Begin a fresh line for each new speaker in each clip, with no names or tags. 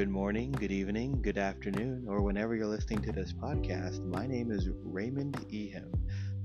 Good morning, good evening, good afternoon, or whenever you're listening to this podcast. My name is Raymond Ihim.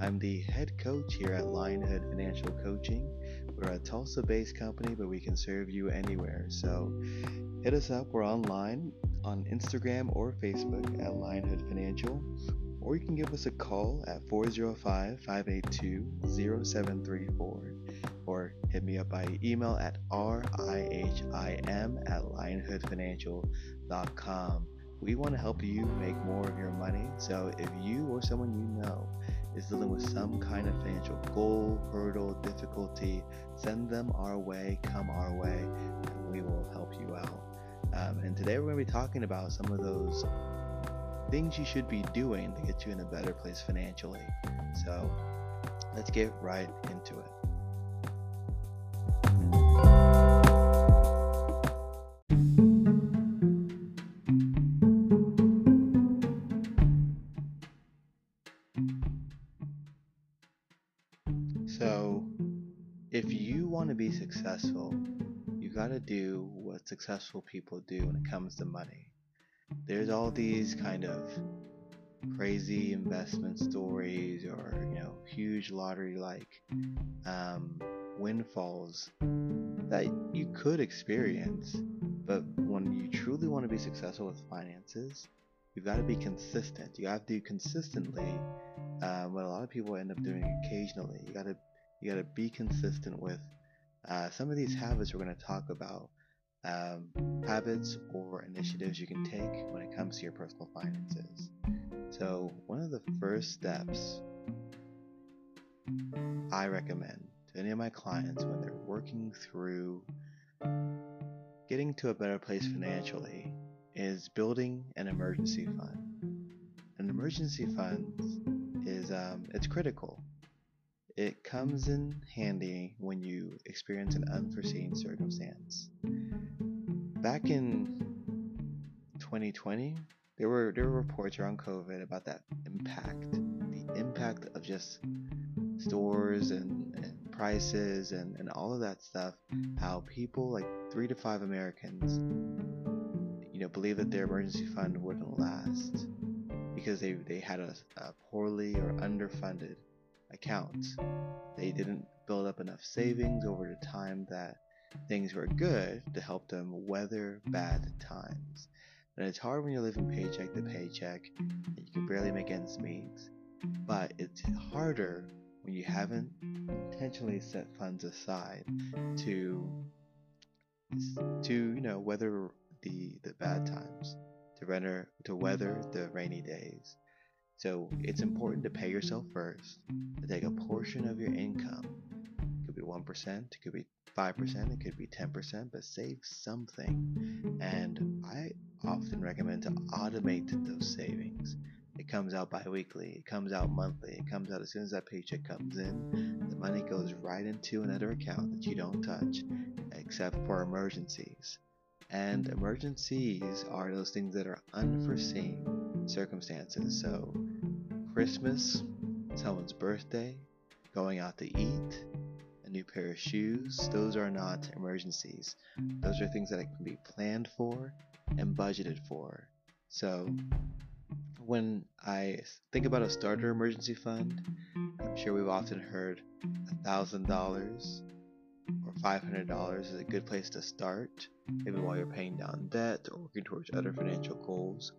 I'm the head coach here at Lionhood Financial Coaching. We're a Tulsa based company, but we can serve you anywhere. So hit us up. We're online on Instagram or Facebook at Lionhood Financial, or you can give us a call at 405 582 0734 or hit me up by email at rihim at lionhoodfinancial.com. We want to help you make more of your money. So if you or someone you know is dealing with some kind of financial goal, hurdle, difficulty, send them our way, come our way, and we will help you out. Um, and today we're going to be talking about some of those things you should be doing to get you in a better place financially. So let's get right into it. So, if you want to be successful, you got to do what successful people do when it comes to money. There's all these kind of crazy investment stories or, you know, huge lottery like um, windfalls that you could experience. But when you truly want to be successful with finances, you've got to be consistent. You have to do consistently uh, what a lot of people end up doing occasionally. You gotta you gotta be consistent with uh, some of these habits we're going to talk about. Um, habits or initiatives you can take when it comes to your personal finances. So one of the first steps I recommend to any of my clients when they're working through getting to a better place financially is building an emergency fund. An emergency fund is um, it's critical. It comes in handy when you experience an unforeseen circumstance. Back in 2020, there were there were reports around COVID about that impact, the impact of just stores and, and prices and, and all of that stuff. How people like three to five Americans, you know, believe that their emergency fund wouldn't last because they, they had a, a poorly or underfunded account. They didn't build up enough savings over the time that things were good to help them weather bad times. And it's hard when you're living paycheck to paycheck and you can barely make ends meet. But it's harder when you haven't intentionally set funds aside to to you know weather the the bad times to render to weather the rainy days. So it's important to pay yourself first, to take a portion of your income. It could be 1%, it could be 5%, it could be mm. 10%, but save something. And I often recommend to automate those savings. It comes out bi-weekly, it comes out monthly, it comes out as soon as that paycheck comes in. The money goes right into another account that you don't touch, except for emergencies. And emergencies are those things that are unforeseen circumstances. So, Christmas, someone's birthday, going out to eat, new pair of shoes, those are not emergencies. Those are things that can be planned for and budgeted for. So, when I think about a starter emergency fund, I'm sure we've often heard $1,000 or $500 is a good place to start, maybe while you're paying down debt or working towards other financial goals.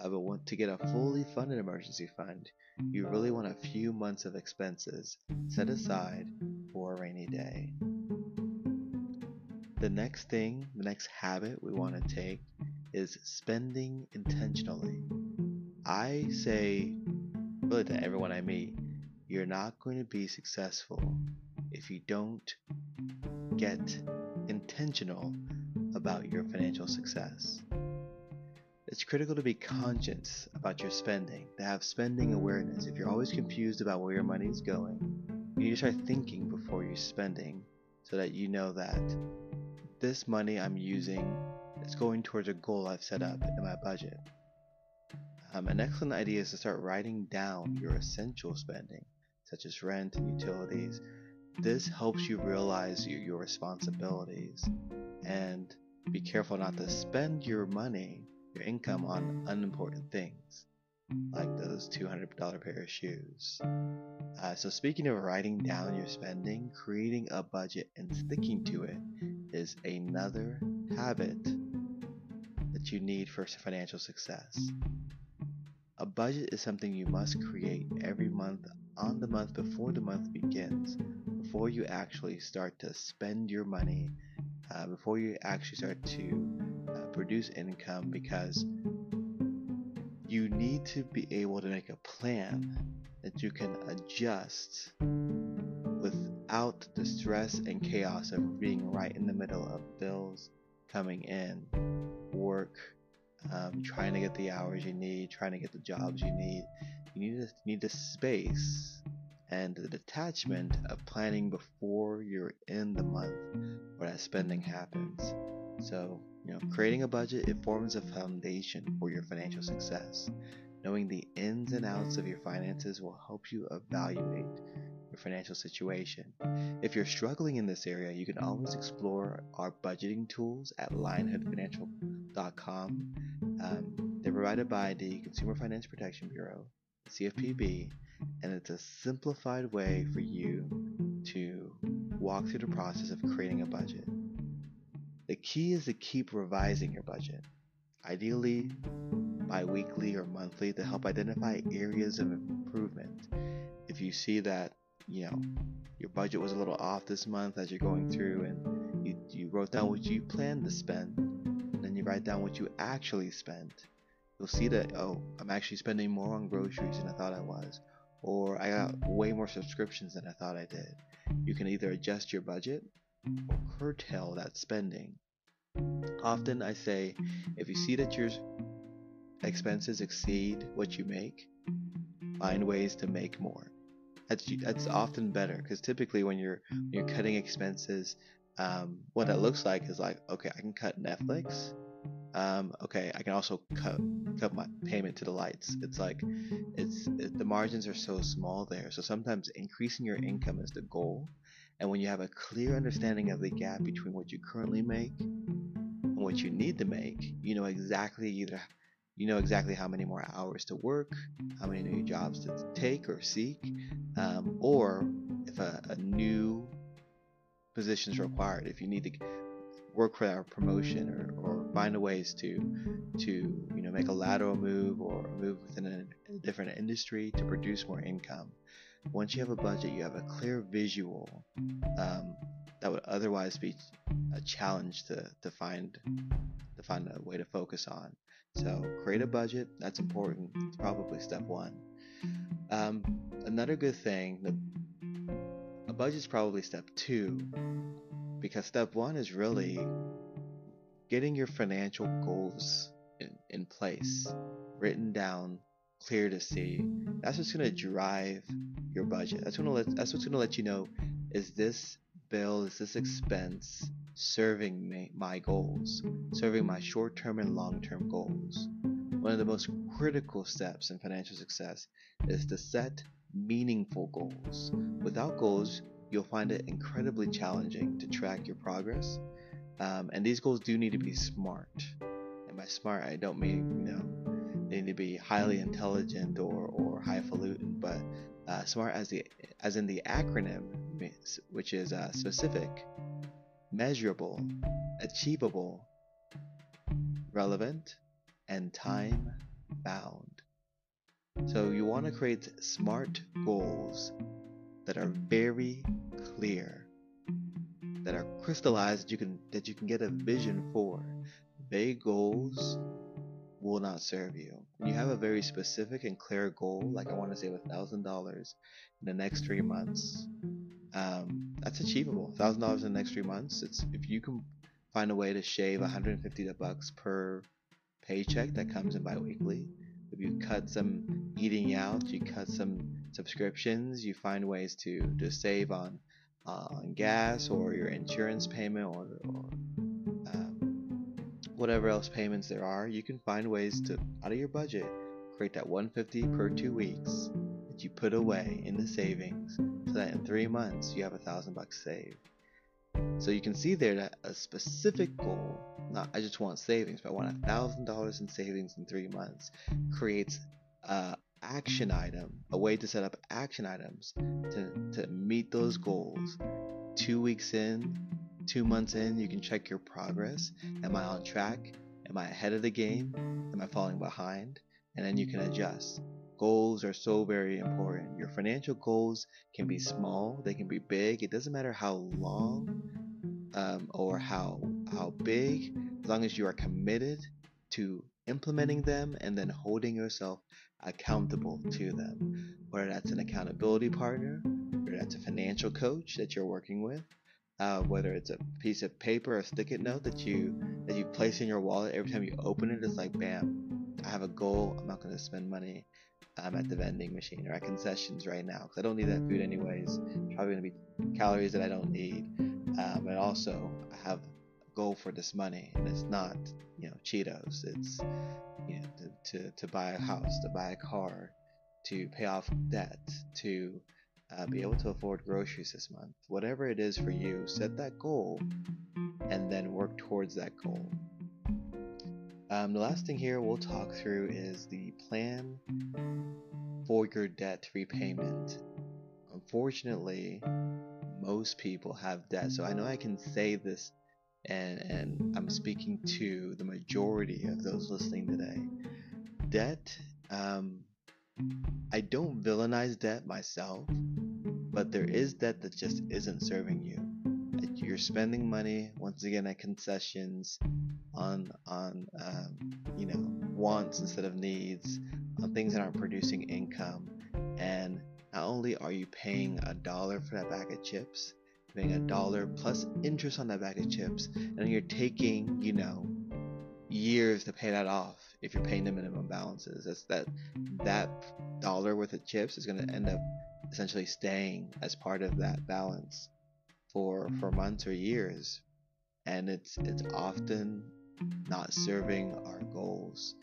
Uh, but want to get a fully funded emergency fund, you really want a few months of expenses set aside a rainy day. The next thing, the next habit we want to take is spending intentionally. I say, really to everyone I meet, you're not going to be successful if you don't get intentional about your financial success. It's critical to be conscious about your spending, to have spending awareness. If you're always confused about where your money is going, you need to start thinking before you're spending so that you know that this money I'm using is going towards a goal I've set up in my budget. Um, an excellent idea is to start writing down your essential spending, such as rent and utilities. This helps you realize your, your responsibilities and be careful not to spend your money, your income on unimportant things like those $200 pair of shoes. Uh, so, speaking of writing down your spending, creating a budget and sticking to it is another habit that you need for financial success. A budget is something you must create every month on the month before the month begins, before you actually start to spend your money, uh, before you actually start to uh, produce income, because you need to be able to make a plan that you can adjust without the stress and chaos of being right in the middle of bills coming in, work, um, trying to get the hours you need, trying to get the jobs you need. You need to, need the space and the detachment of planning before you're in the month where that spending happens. So, you know, creating a budget it forms a foundation for your financial success. Knowing the ins and outs of your finances will help you evaluate your financial situation. If you're struggling in this area, you can always explore our budgeting tools at lionhoodfinancial.com. Um, they're provided by the Consumer Finance Protection Bureau, CFPB, and it's a simplified way for you to walk through the process of creating a budget. The key is to keep revising your budget, ideally bi weekly or monthly, to help identify areas of improvement. If you see that you know your budget was a little off this month as you're going through and you, you wrote down what you planned to spend then you write down what you actually spent you'll see that oh i'm actually spending more on groceries than i thought i was or i got way more subscriptions than i thought i did you can either adjust your budget or curtail that spending often i say if you see that your expenses exceed what you make find ways to make more that's that's often better because typically when you're when you're cutting expenses, um, what that looks like is like okay, I can cut Netflix. Um, okay, I can also cut cut my payment to the lights. It's like it's it, the margins are so small there. So sometimes increasing your income is the goal, and when you have a clear understanding of the gap between what you currently make and what you need to make, you know exactly either you know exactly how many more hours to work, how many new jobs to take or seek, um, or if a, a new position is required, if you need to work for a promotion or, or find ways to to you know make a lateral move or move within a, a different industry to produce more income. Once you have a budget, you have a clear visual um, that would otherwise be a challenge to, to find to find a way to focus on. So create a budget. That's important. It's probably step one. Um, another good thing, the, a budget is probably step two, because step one is really getting your financial goals in, in place, written down, clear to see. That's what's gonna drive your budget. That's gonna let. That's what's gonna let you know: is this bill, is this expense serving me, my goals, serving my short term and long term goals. One of the most critical steps in financial success is to set meaningful goals. Without goals, you'll find it incredibly challenging to track your progress. Um, and these goals do need to be smart. And by smart, I don't mean, you know, need to be highly intelligent or, or highfalutin, but uh, smart as the as in the acronym, which is uh, specific, measurable, achievable, relevant, and time bound. So you want to create smart goals that are very clear, that are crystallized that you can that you can get a vision for. Vague goals will not serve you. When you have a very specific and clear goal, like I want to save a thousand dollars in the next three months, um, that's achievable. Thousand dollars in the next three months. It's if you can find a way to shave 150 bucks per paycheck that comes in biweekly. If you cut some eating out, you cut some subscriptions, you find ways to to save on uh, on gas or your insurance payment or, or whatever else payments there are. You can find ways to out of your budget create that 150 per two weeks that you put away in the savings so that in three months you have a thousand bucks saved. So you can see there that a specific goal, not I just want savings, but I want a thousand dollars in savings in three months, creates a action item, a way to set up action items to, to meet those goals. Two weeks in, two months in, you can check your progress. Am I on track? Am I ahead of the game? Am I falling behind? And then you can adjust. Goals are so very important. Your financial goals can be small, they can be big. It doesn't matter how long um, or how how big, as long as you are committed to implementing them and then holding yourself accountable to them. Whether that's an accountability partner, whether that's a financial coach that you're working with, uh, whether it's a piece of paper or stick-it note that you that you place in your wallet every time you open it, it's like bam, I have a goal. I'm not going to spend money um, at the vending machine or at concessions right now because I don't need that food anyways. Probably going to be calories that I don't need. Um, but also, I have a goal for this money, and it's not you know Cheetos. It's you know to, to, to buy a house, to buy a car, to pay off debt, to uh, be able to afford groceries this month. Whatever it is for you, set that goal and then work towards that goal. Um, the last thing here we'll talk through is the plan for your debt repayment. Unfortunately, most people have debt, so I know I can say this, and and I'm speaking to the majority of those listening today. Debt, um, I don't villainize debt myself, but there is debt that just isn't serving you. You're spending money once again at concessions on on um, you know wants instead of needs, on things that aren't producing income, and not only are you paying a dollar for that bag of chips, paying a dollar plus interest on that bag of chips, and you're taking you know years to pay that off if you're paying the minimum balances. That's that that dollar worth of chips is going to end up essentially staying as part of that balance for for months or years and it's it's often not serving our goals.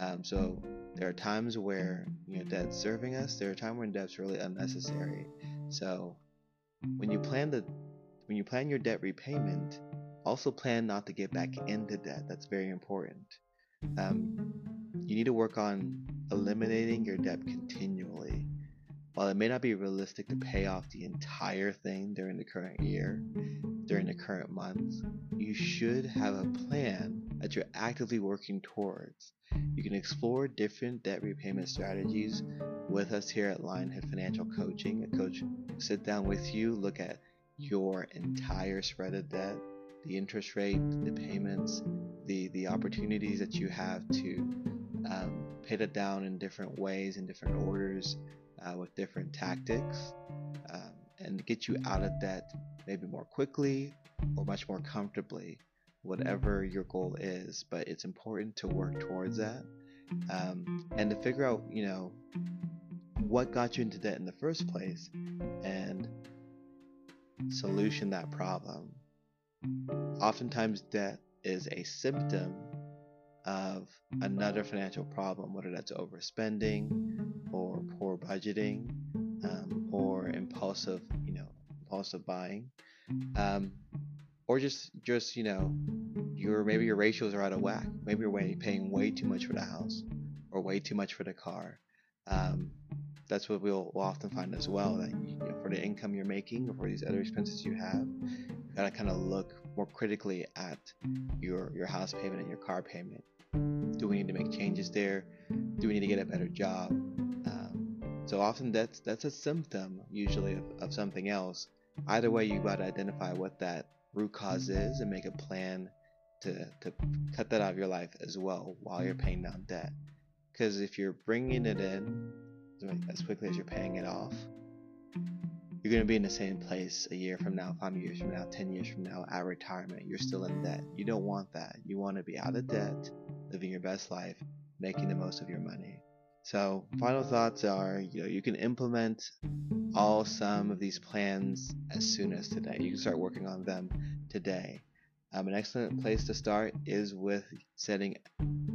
Um, so there are times where you know debt's serving us. There are times when debt's really unnecessary. So when you plan the when you plan your debt repayment, also plan not to get back into debt. That's very important. Um, you need to work on eliminating your debt continually. While it may not be realistic to pay off the entire thing during the current year, during the current month, you should have a plan that you're actively working towards. You can explore different debt repayment strategies with us here at Lionhead Financial Coaching. A coach sit down with you, look at your entire spread of debt, the interest rate, the payments, the, the opportunities that you have to um, pay it down in different ways, in different orders, uh, with different tactics um, and get you out of debt maybe more quickly or much more comfortably, whatever your goal is. But it's important to work towards that um, and to figure out, you know, what got you into debt in the first place and solution that problem. Oftentimes, debt is a symptom of another financial problem, whether that's overspending or poor budgeting um, or impulsive, you know, impulsive buying, um, or just just you know, your maybe your ratios are out of whack. Maybe you're paying way too much for the house or way too much for the car. Um, that's what we'll, we'll, often find as well. That you know, for the income you're making or for these other expenses you have, you gotta kind of look more critically at your your house payment and your car payment do we need to make changes there? Do we need to get a better job? Um, so often that's that's a symptom usually of, of something else. Either way, you got to identify what that root cause is and make a plan to to cut that out of your life as well while you're paying down debt. Because if you're bringing it in as quickly as you're paying it off, you're going to be in the same place a year from now, five years from now, 10 years from now at retirement. You're still in debt. You don't want that. You want to be out of debt living your best life, making the most of your money. So, final thoughts are you know, you can implement all some of these plans as soon as today. You can start working on them today. Um, an excellent place to start is with setting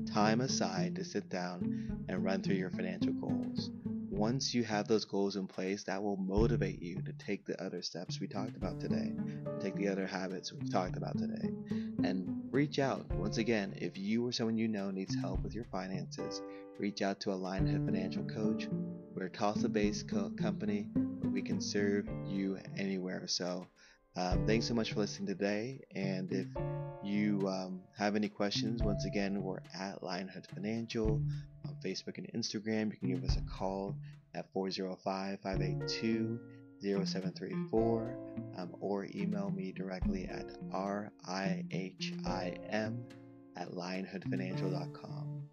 time aside to sit down and run through your financial goals. Once you have those goals in place, that will motivate you to take the other steps we talked about today, take the the other habits we've talked about today. And reach out. Once again, if you or someone you know needs help with your finances, reach out to a Lionhead Financial Coach. We're a Tulsa based co- company, but we can serve you anywhere. So, um, thanks so much for listening today. And if you um, have any questions, once again, we're at Lionhead Financial on Facebook and Instagram. You can give us a call at 405 582 0734 um, or email me directly at rihim at lionheadfinancial.com.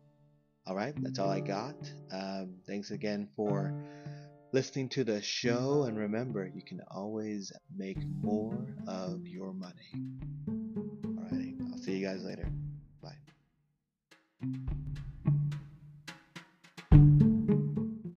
All right, that's all I got. Um, thanks again for listening to the show, and remember, you can always make more of your money. All right, I'll see you guys later. Bye.